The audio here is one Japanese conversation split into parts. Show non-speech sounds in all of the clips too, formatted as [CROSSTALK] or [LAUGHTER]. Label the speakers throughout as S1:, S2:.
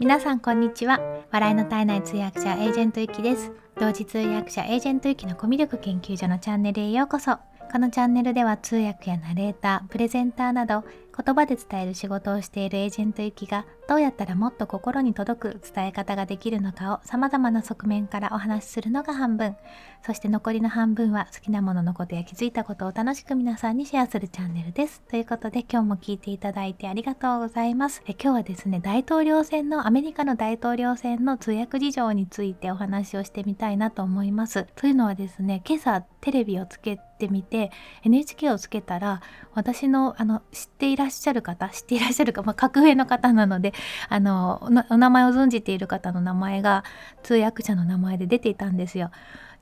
S1: 皆さんこんにちは。笑いの体内通訳者エージェントゆきです。同時通訳者エージェントゆきのコミュ力研究所のチャンネルへようこそ。このチャンネルでは通訳やナレータープレゼンターなど言葉で伝える仕事をしているエージェントゆきがどうやったらもっと心に届く伝え方ができるのかを様々な側面からお話しするのが半分。そして残りの半分は好きなもののことや気づいたことを楽しく皆さんにシェアするチャンネルです。ということで今日も聞いていただいてありがとうございます。え今日はですね大統領選のアメリカの大統領選の通訳事情についてお話をしてみたいなと思います。というのはですね今朝テレビをつけてみて NHK をつけたら私のあの知っていらっしゃる方知っていらっしゃるか、まあ、格上の方なのであのお名前を存じている方の名前が通訳者の名前で出ていたんですよ。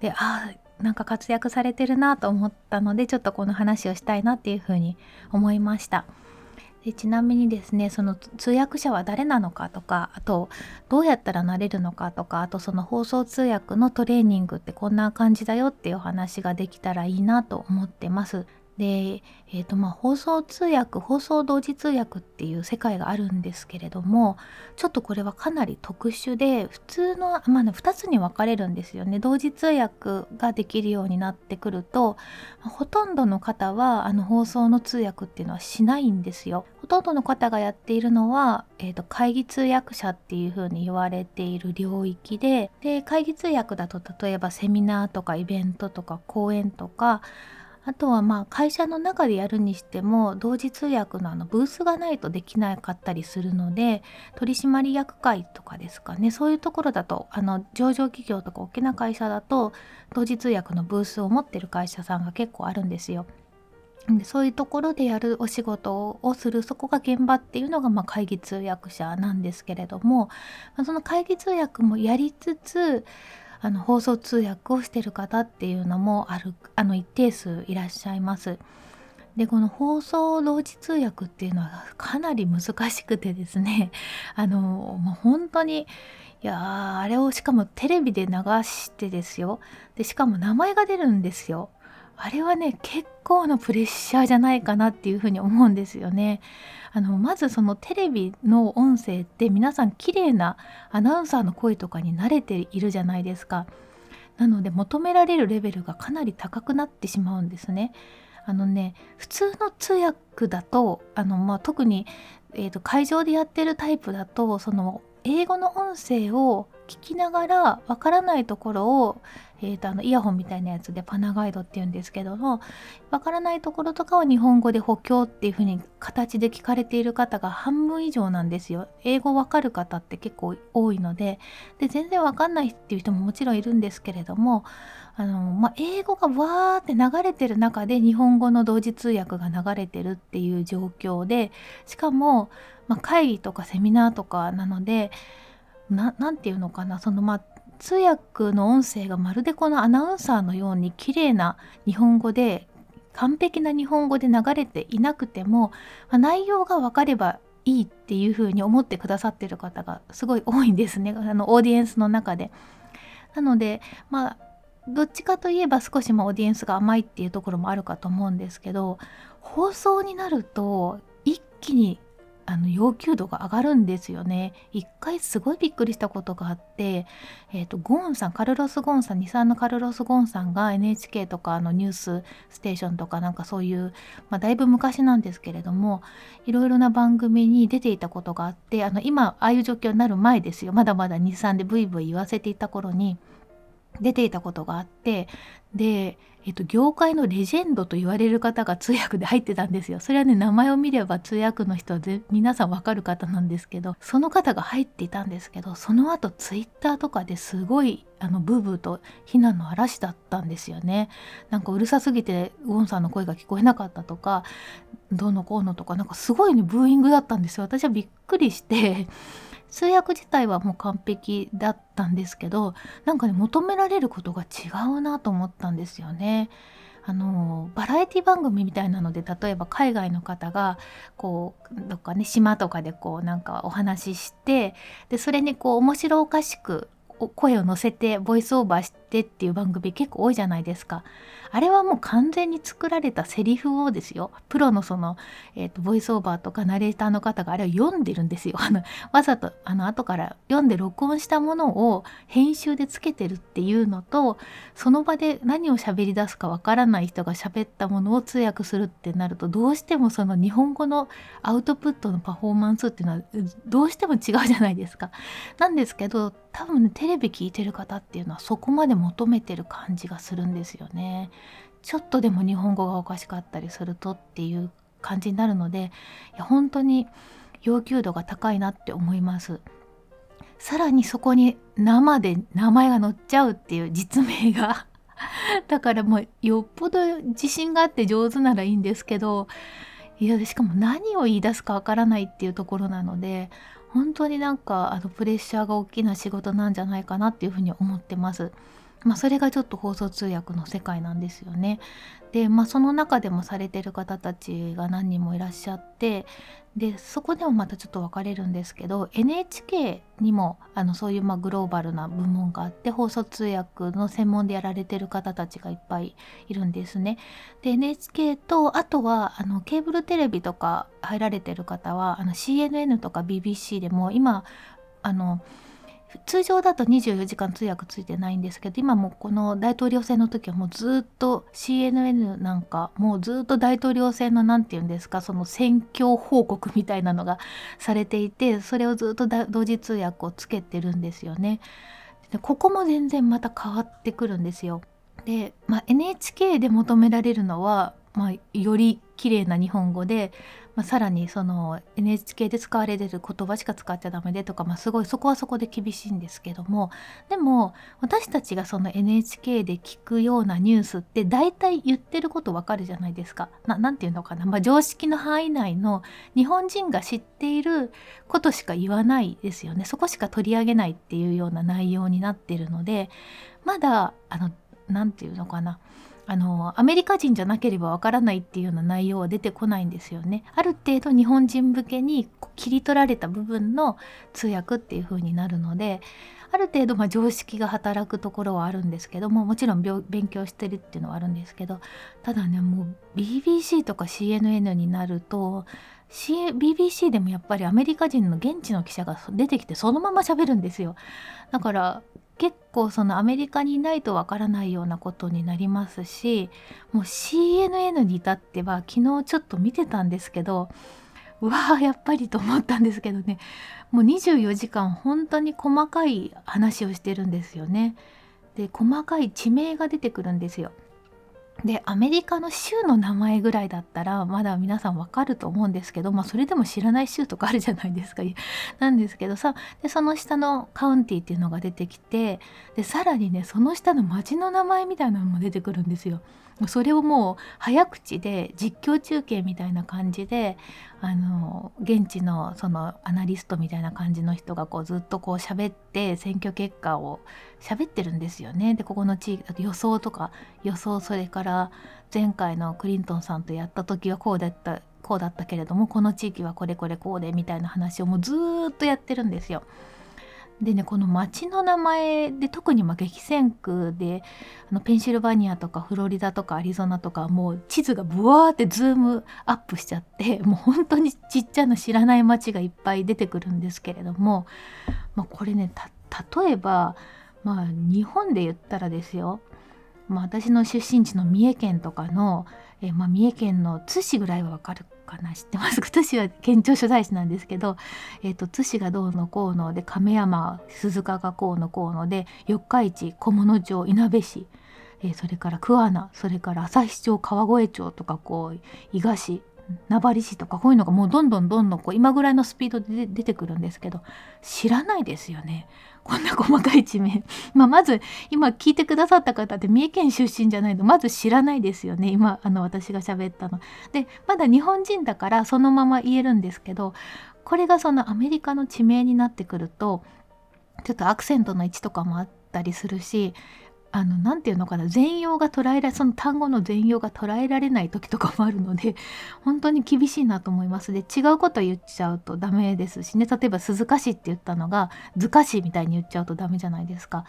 S1: であなんか活躍されてるなと思ったのでちょっとこの話をしたいなっていうふうに思いました。でちなみにですねその通訳者は誰なのかとかあとどうやったらなれるのかとかあとその放送通訳のトレーニングってこんな感じだよっていうお話ができたらいいなと思ってます。で、えーとまあ、放送通訳放送同時通訳っていう世界があるんですけれどもちょっとこれはかなり特殊で普通の、まあね、2つに分かれるんですよね同時通訳ができるようになってくるとほとんどの方はあの放送の通訳っていうのはしないんですよ。ほとんどの方がやっているのは、えーと会議通訳者っていうふうに言われている領域でで会議通訳だと例えばセミナーとかイベントとか講演とかあとはまあ会社の中でやるにしても同時通訳のあのブースがないとできなかったりするので取締役会とかですかねそういうところだとあの上場企業とか大きな会社だと同時通訳のブースを持ってる会社さんが結構あるんですよ。そういうところでやるお仕事をするそこが現場っていうのがまあ会議通訳者なんですけれども、その会議通訳もやりつつあの放送通訳をしてる方っていうのもあるあの一定数いらっしゃいます。でこの放送同時通訳っていうのはかなり難しくてですね。[LAUGHS] あのもう本当にいやあれをしかもテレビで流してですよ。でしかも名前が出るんですよ。あれはね結構なプレッシャーじゃないかなっていうふうに思うんですよね。あのまずそのテレビの音声って皆さん綺麗なアナウンサーの声とかに慣れているじゃないですか。なので求められるレベルがかなり高くなってしまうんですね。あのね普通の通訳だとあの、まあ、特に、えーと会場でやってるタイプだとその英語の音声を聞きながらわからないところを、えーと、あのイヤホンみたいなやつでパナガイドっていうんですけどもわからないところとかは日本語で補強っていう風に形で聞かれている方が半分以上なんですよ。英語わかる方って結構多いのでで全然わかんないっていう人ももちろんいるんですけれどもあの、まあ、英語がわーって流れてる中で日本語の同時通訳が流れてるっていう状況でしかも、まあ、会議とかセミナーとかなので何て言うのかなそのまあ通訳の音声がまるでこのアナウンサーのように綺麗な日本語で完璧な日本語で流れていなくても、まあ、内容が分かればいいっていうふうに思ってくださってる方がすごい多いんですね [LAUGHS] あのオーディエンスの中で。なのでまあどっちかといえば少しもオーディエンスが甘いっていうところもあるかと思うんですけど放送になると一気にあの要求度が上がるんですよね。一回すごいびっくりしたことがあって、えーと、ゴーンさんカルロス・ゴーンさん23のカルロス・ゴーンさんが NHK とかのニュースステーションとかなんかそういう、まあ、だいぶ昔なんですけれどもいろいろな番組に出ていたことがあってあの今ああいう状況になる前ですよまだまだ23でブイブイ言わせていた頃に出ていたことがあってでえっと、業界のレジェンドと言われる方が通訳で入ってたんですよ。それはね、名前を見れば通訳の人は皆さんわかる方なんですけど、その方が入っていたんですけど、その後ツイッターとかですごい、あの、ブーブーと非難の嵐だったんですよね。なんかうるさすぎてウォンさんの声が聞こえなかったとか、どうのこうのとか、なんかすごいね、ブーイングだったんですよ。私はびっくりして、通訳自体はもう完璧だったんですけどなんかね求められることが違うなと思ったんですよね。あのバラエティ番組みたいなので例えば海外の方がこうどっかね島とかでこうなんかお話ししてでそれにこう面白おかしく声を乗せてボイスオーバーしてっていう番組結構多いじゃないですか。あれはもう完全に作られたセリフをですよプロのその、えーと、ボイスオーバーとかナレーターの方があれを読んでるんですよ。あのわざとあの後から読んで録音したものを編集でつけてるっていうのとその場で何を喋り出すかわからない人が喋ったものを通訳するってなるとどうしてもその日本語のアウトプットのパフォーマンスっていうのはどうしても違うじゃないですか。なんですけど多分ねテレビ聞いてる方っていうのはそこまで求めてる感じがするんですよね。ちょっとでも日本語がおかしかったりするとっていう感じになるのでいや本当に要求度が高いなって思います。さらにそこに生で名前が載っちゃうっていう実名が [LAUGHS] だからもうよっぽど自信があって上手ならいいんですけどいやしかも何を言い出すかわからないっていうところなので本当になんかあのプレッシャーが大きな仕事なんじゃないかなっていうふうに思ってます。まあ、それがちょっと放送通訳の世界なんですよね。で、まあ、その中でもされてる方たちが何人もいらっしゃってでそこでもまたちょっと分かれるんですけど NHK にもあのそういうまあグローバルな部門があって放送通訳の専門でやられてる方たちがいっぱいいるんですね。で NHK とあとはあのケーブルテレビとか入られてる方はあの CNN とか BBC でも今あの通常だと24時間通訳ついてないんですけど今もこの大統領選の時はもうずっと CNN なんかもうずっと大統領選の何て言うんですかその選挙報告みたいなのがされていてそれをずっと同時通訳をつけてるんですよね。でここも全然また変わってくるんですよ。で、まあ、NHK で求められるのは、まあ、より綺麗な日本語でまあ、さらにその NHK で使われてる言葉しか使っちゃダメでとか、まあ、すごいそこはそこで厳しいんですけどもでも私たちがその NHK で聞くようなニュースって大体言ってることわかるじゃないですか。何て言うのかな、まあ、常識の範囲内の日本人が知っていることしか言わないですよね。そこしか取り上げないっていうような内容になってるのでまだあの何て言うのかなあのアメリカ人じゃなければわからないっていうような内容は出てこないんですよね。ある程度日本人向けに切り取られた部分の通訳っていう風になるのである程度ま常識が働くところはあるんですけどももちろん勉強してるっていうのはあるんですけどただねもう BBC とか CNN になると BBC でもやっぱりアメリカ人の現地の記者が出てきてそのまま喋るんですよだから結構そのアメリカにいないとわからないようなことになりますしもう CNN に至っては昨日ちょっと見てたんですけどうわーやっぱりと思ったんですけどねもう24時間本当に細かい話をしてるんですよね。で細かい地名が出てくるんですよ。でアメリカの州の名前ぐらいだったらまだ皆さんわかると思うんですけど、まあ、それでも知らない州とかあるじゃないですか [LAUGHS] なんですけどさでその下のカウンティっていうのが出てきてでさらにねその下の町の名前みたいなのも出てくるんですよ。それをもう早口で実況中継みたいな感じであの現地のそのアナリストみたいな感じの人がこうずっとこう喋って選挙結果を喋ってるんですよね。でここの地域予想とか予想それから前回のクリントンさんとやった時はこうだったこうだったけれどもこの地域はこれこれこうでみたいな話をもうずっとやってるんですよ。でねこの町の名前で特にま激戦区であのペンシルバニアとかフロリダとかアリゾナとかもう地図がブワーってズームアップしちゃって [LAUGHS] もう本当にちっちゃな知らない町がいっぱい出てくるんですけれども、まあ、これね例えば、まあ、日本で言ったらですよ、まあ、私の出身地の三重県とかの、えまあ、三重県の津市ぐらいはわかるかな知ってます？[LAUGHS] 津市は県庁所在地なんですけど、えーと、津市がどうのこうので亀山鈴鹿がこうのこうので四日市菰野町いなべ市、えー、それから桑名それから旭町川越町とかこう伊賀市名張市とかこういうのがもうどんどんどんどんこう今ぐらいのスピードで出てくるんですけど知らないですよね。こんな細かい地名 [LAUGHS] まあまず今聞いてくださった方って三重県出身じゃないとまず知らないですよね。今あの私が喋ったの。でまだ日本人だからそのまま言えるんですけどこれがそのアメリカの地名になってくるとちょっとアクセントの位置とかもあったりするしあの何て言うのかな全容が捉えられその単語の全容が捉えられない時とかもあるので [LAUGHS] 本当に厳しいなと思いますで違うこと言っちゃうとダメですしね例えば鈴鹿市って言ったのが図鑑市みたいに言っちゃうとダメじゃないですか。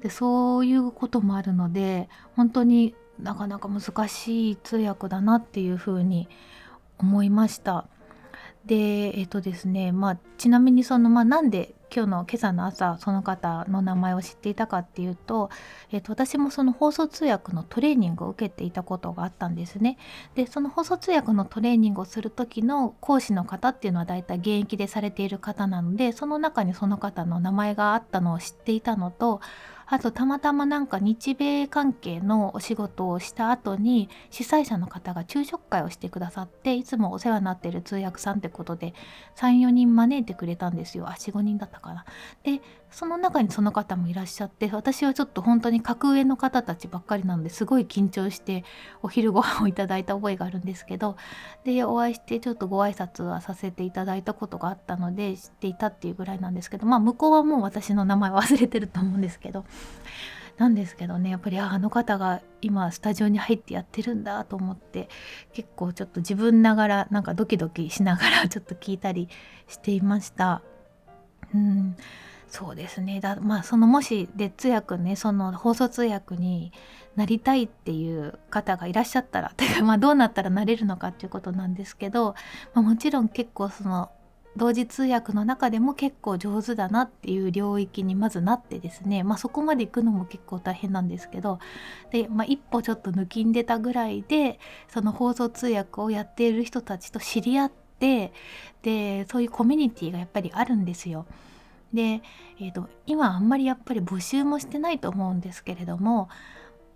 S1: でそういうこともあるので本当になかなか難しい通訳だなっていうふうに思いました。でえっとですねまあちなみにそのまあなんで今日の今朝の朝その方の名前を知っていたかっていうと、えー、と私もその放送通訳のトレーニングを受けていたことがあったんですね。でその放送通訳のトレーニングをする時の講師の方っていうのはだいたい現役でされている方なのでその中にその方の名前があったのを知っていたのとあとたまたまなんか日米関係のお仕事をした後に主催者の方が昼食会をしてくださっていつもお世話になってる通訳さんってことで34人招いてくれたんですよあ45人だったかな。でその中にその方もいらっしゃって私はちょっと本当に格上の方たちばっかりなのですごい緊張してお昼ご飯をいただいた覚えがあるんですけどでお会いしてちょっとご挨拶はさせていただいたことがあったので知っていたっていうぐらいなんですけどまあ向こうはもう私の名前忘れてると思うんですけどなんですけどねやっぱりあの方が今スタジオに入ってやってるんだと思って結構ちょっと自分ながらなんかドキドキしながら [LAUGHS] ちょっと聞いたりしていました。うんそうですねだまあそのもしで通訳ねその放送通訳になりたいっていう方がいらっしゃったらてか [LAUGHS] まあどうなったらなれるのかっていうことなんですけど、まあ、もちろん結構その同時通訳の中でも結構上手だなっていう領域にまずなってですね、まあ、そこまで行くのも結構大変なんですけどで、まあ、一歩ちょっと抜きんでたぐらいでその放送通訳をやっている人たちと知り合ってでそういうコミュニティがやっぱりあるんですよ。で、えーと、今あんまりやっぱり募集もしてないと思うんですけれども、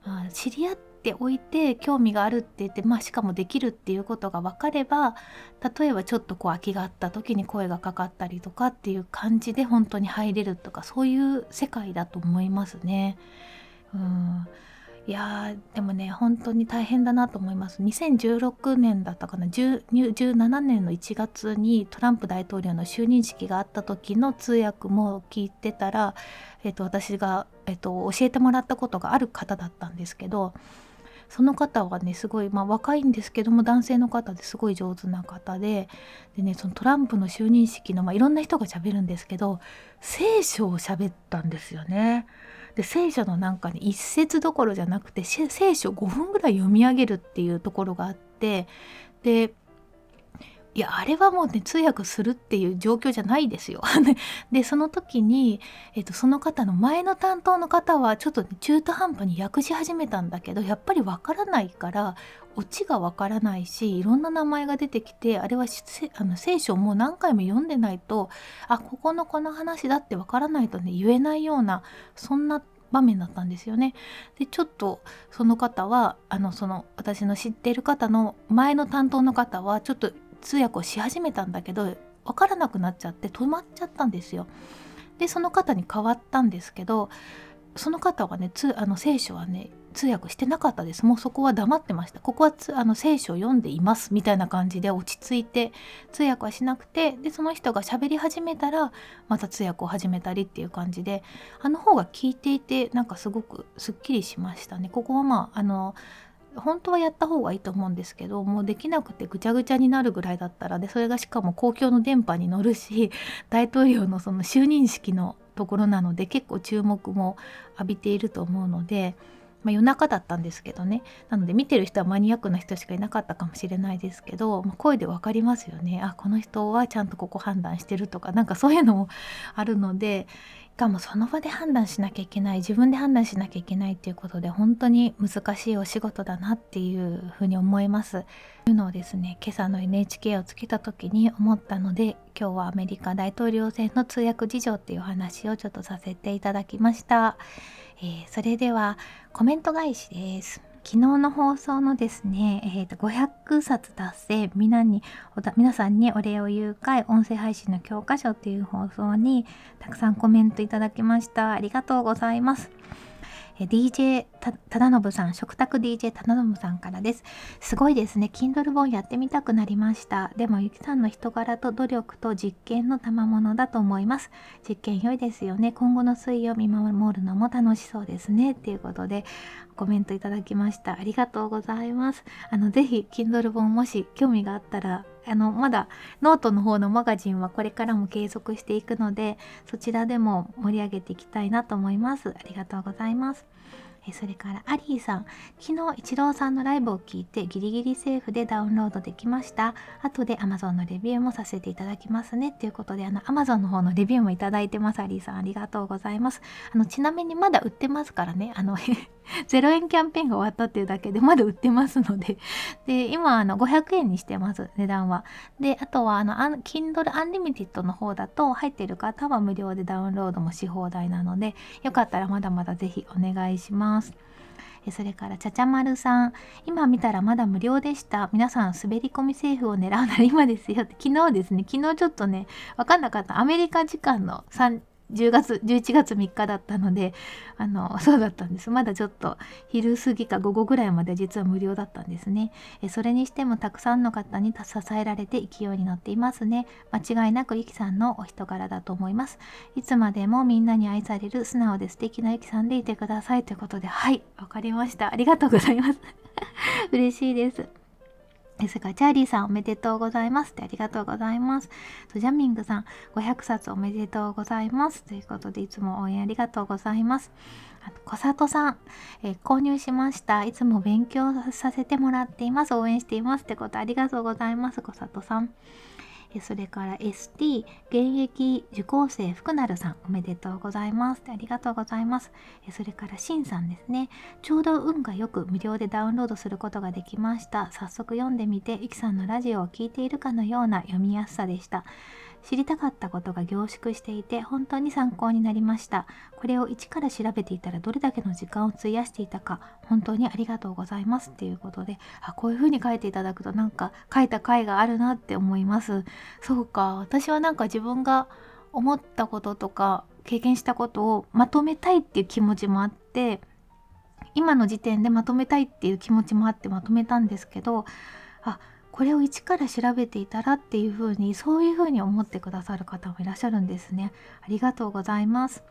S1: まあ、知り合っておいて興味があるって言って、まあ、しかもできるっていうことが分かれば例えばちょっとこう空きがあった時に声がかかったりとかっていう感じで本当に入れるとかそういう世界だと思いますね。うん。いやでもね本当に大変だなと思います。2016年だったかな。17年の1月にトランプ大統領の就任式があった時の通訳も聞いてたら、えっと、私が、えっと、教えてもらったことがある方だったんですけどその方はねすごい、まあ、若いんですけども男性の方ですごい上手な方ででねそのトランプの就任式の、まあ、いろんな人が喋るんですけど聖書を喋ったんですよね。で聖書のなんかね一節どころじゃなくて聖書5分ぐらい読み上げるっていうところがあってでいやあれはもうね通訳するっていう状況じゃないですよ。[LAUGHS] でその時に、えーと、その方の前の担当の方はちょっと、ね、中途半端に訳し始めたんだけどやっぱりわからないからオチがわからないしいろんな名前が出てきてあれはあの聖書をもう何回も読んでないとあここのこの話だってわからないとね言えないようなそんな場面だったんですよね。でちょっとその方はあのその私の知っている方の前の担当の方はちょっと通訳をし始めたんだけど分からなくなっちゃって止まっちゃったんですよ。でその方に変わったんですけどその方はねつあの聖書はね通訳してなかったです。もうそこは黙ってました。ここはあの聖書を読んでいます。みたいな感じで落ち着いて通訳はしなくてでその人が喋り始めたらまた通訳を始めたりっていう感じであの方が聞いていてなんかすごくすっきりしましたね。ここはまああの本当はやった方がいいと思うんですけどもうできなくてぐちゃぐちゃになるぐらいだったらでそれがしかも公共の電波に乗るし [LAUGHS] 大統領のその就任式のところなので結構注目も浴びていると思うので、まあ、夜中だったんですけどね。なので見てる人はマニアックな人しかいなかったかもしれないですけど、まあ、声で分かりますよね。あこの人はちゃんとここ判断してるとかなんかそういうのもあるのでかもその場で判断しなきゃいけない自分で判断しなきゃいけないっていうことで本当に難しいお仕事だなっていうふうに思います。というのをですね今朝の NHK をつけた時に思ったので今日はアメリカ大統領選の通訳事情っていうお話をちょっとさせていただきました。えー、それではコメント返しです。昨日の放送のですね、えー、と500冊達成皆に皆さんにお礼を言う会音声配信の教科書っていう放送にたくさんコメントいただきました。ありがとうございます。DJ た忠信さん食卓 DJ 忠信さんからです。すごいですね。Kindle 本やってみたくなりました。でもゆきさんの人柄と努力と実験の賜物だと思います。実験良いですよね。今後の推移を見守るのも楽しそうですね。っていうことでコメントいただきました。ありがとうございます。あのぜひ Kindle 本もし興味があったらあのまだノートの方のマガジンはこれからも継続していくのでそちらでも盛り上げていきたいなと思います。ありがとうございます。えそれからアリーさん。昨日イチローさんのライブを聞いてギリギリセーフでダウンロードできました。後で Amazon のレビューもさせていただきますね。ということであの Amazon の方のレビューもいただいてます。アリーさんありがとうございます。あのちなみにまだ売ってますからね。あの [LAUGHS] [LAUGHS] 0円キャンペーンが終わったっていうだけでまだ売ってますので。[LAUGHS] で今あの500円にしてます値段は。であとはあの Kindle Unlimited の方だと入ってる方は無料でダウンロードもし放題なのでよかったらまだまだぜひお願いします。それからちゃちゃまるさん。今見たらまだ無料でした。皆さん滑り込みセーフを狙うなら今ですよって。昨日ですね。昨日ちょっとね分かんなかった。アメリカ時間の3 10月11月3日だったのであの [LAUGHS] そうだったんです。まだちょっと昼過ぎか午後ぐらいまで実は無料だったんですね。えそれにしてもたくさんの方に支えられて勢いに乗っていますね。間違いなくゆきさんのお人柄だと思います。いつまでもみんなに愛される素直で素敵なゆきさんでいてくださいということではいわかりました。ありがとうございます。[LAUGHS] 嬉しいです。ですがチャーリーさんおめでとうございますってありがとうございます。ジャミングさん500冊おめでとうございますということでいつも応援ありがとうございます。小里さん、えー、購入しました。いつも勉強させてもらっています。応援していますってことありがとうございます。小里さん。それから ST 現役受講生福成さんおめでとうございます。ありがとうございます。それからしんさんですね。ちょうど運がよく無料でダウンロードすることができました。早速読んでみていきさんのラジオを聴いているかのような読みやすさでした。知りたかったことが凝縮していて本当に参考になりました。これを一から調べていたらどれだけの時間を費やしていたか本当にありがとうございます。っていうことであこういう風に書いていただくとなんか書いた回があるなって思います。そうか。私はなんか自分が思ったこととか経験したことをまとめたいっていう気持ちもあって今の時点でまとめたいっていう気持ちもあってまとめたんですけどあこれを一から調べていたらっていうふうにそういうふうに思ってくださる方もいらっしゃるんですね。ありがとうございます。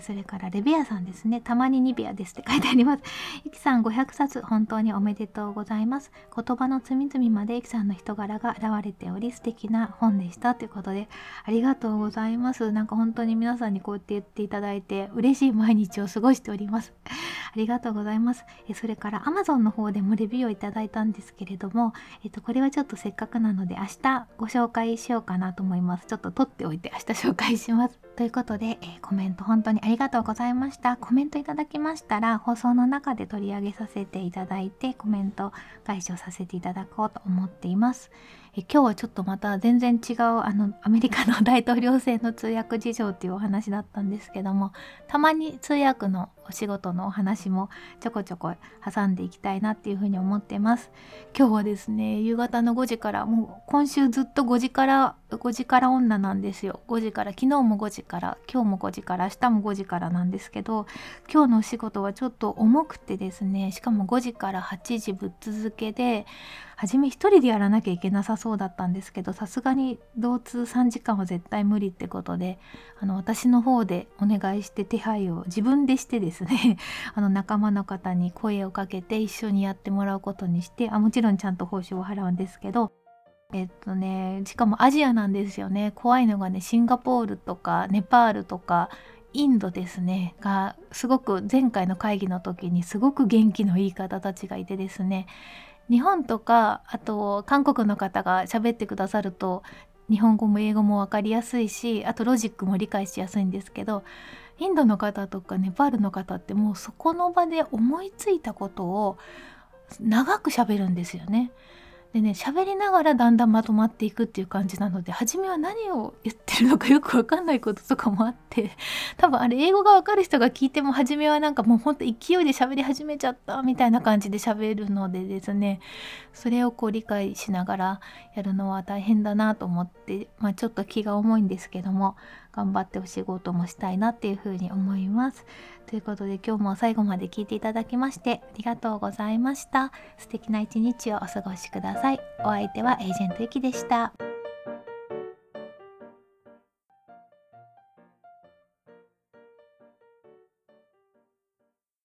S1: それからレビアさんですね。たまにニビアですって書いてあります。[LAUGHS] ゆきさん500冊本当におめでとうございます。言葉の隅々までゆきさんの人柄が現れており素敵な本でしたということでありがとうございます。なんか本当に皆さんにこうやって言っていただいて嬉しい毎日を過ごしております。[LAUGHS] ありがとうございます。それから Amazon の方でもレビューをいただいたんですけれどもえっとこれはちょっとせっかくなので明日ご紹介しようかなと思います。ちょっと取っておいて明日紹介します。ということで、えー、コメント本当にありがとうございました。コメントいただきましたら、放送の中で取り上げさせていただいて、コメント返しをさせていただこうと思っています。今日はちょっとまた全然違うあのアメリカの [LAUGHS] 大統領選の通訳事情っていうお話だったんですけどもたまに通訳のお仕事のお話もちょこちょこ挟んでいきたいなっていうふうに思ってます。今日はですね夕方の5時からもう今週ずっと5時から5時から女なんですよ。5時から昨日も5時から今日も5時から明日も5時からなんですけど今日のお仕事はちょっと重くてですねしかも5時から8時ぶっ続けで初め一人でやらなきゃいけなさそうだったんですけどさすがに同通3時間は絶対無理ってことであの私の方でお願いして手配を自分でしてですね [LAUGHS] あの仲間の方に声をかけて一緒にやってもらうことにしてあもちろんちゃんと報酬を払うんですけどえっとねしかもアジアなんですよね。怖いのがねシンガポールとかネパールとかインドですねがすごく前回の会議の時にすごく元気のいい方たちがいてですね日本とかあと韓国の方が喋ってくださると日本語も英語も分かりやすいしあとロジックも理解しやすいんですけどインドの方とかネパールの方ってもうそこの場で思いついたことを長く喋るんですよね。でね喋りながらだんだんまとまっていくっていう感じなので初めは何を言ってるのかよくわかんないこととかもあって [LAUGHS] 多分あれ英語がわかる人が聞いても初めはなんかもうほんと勢いで喋り始めちゃったみたいな感じで喋るのでですねそれをこう理解しながらやるのは大変だなと思って、まあ、ちょっと気が重いんですけども頑張ってお仕事もしたいなっていうふうに思います。ということで今日も最後まで聞いていただきましてありがとうございました。素敵な一日をお過ごしください。お相手はエージェントゆきでした。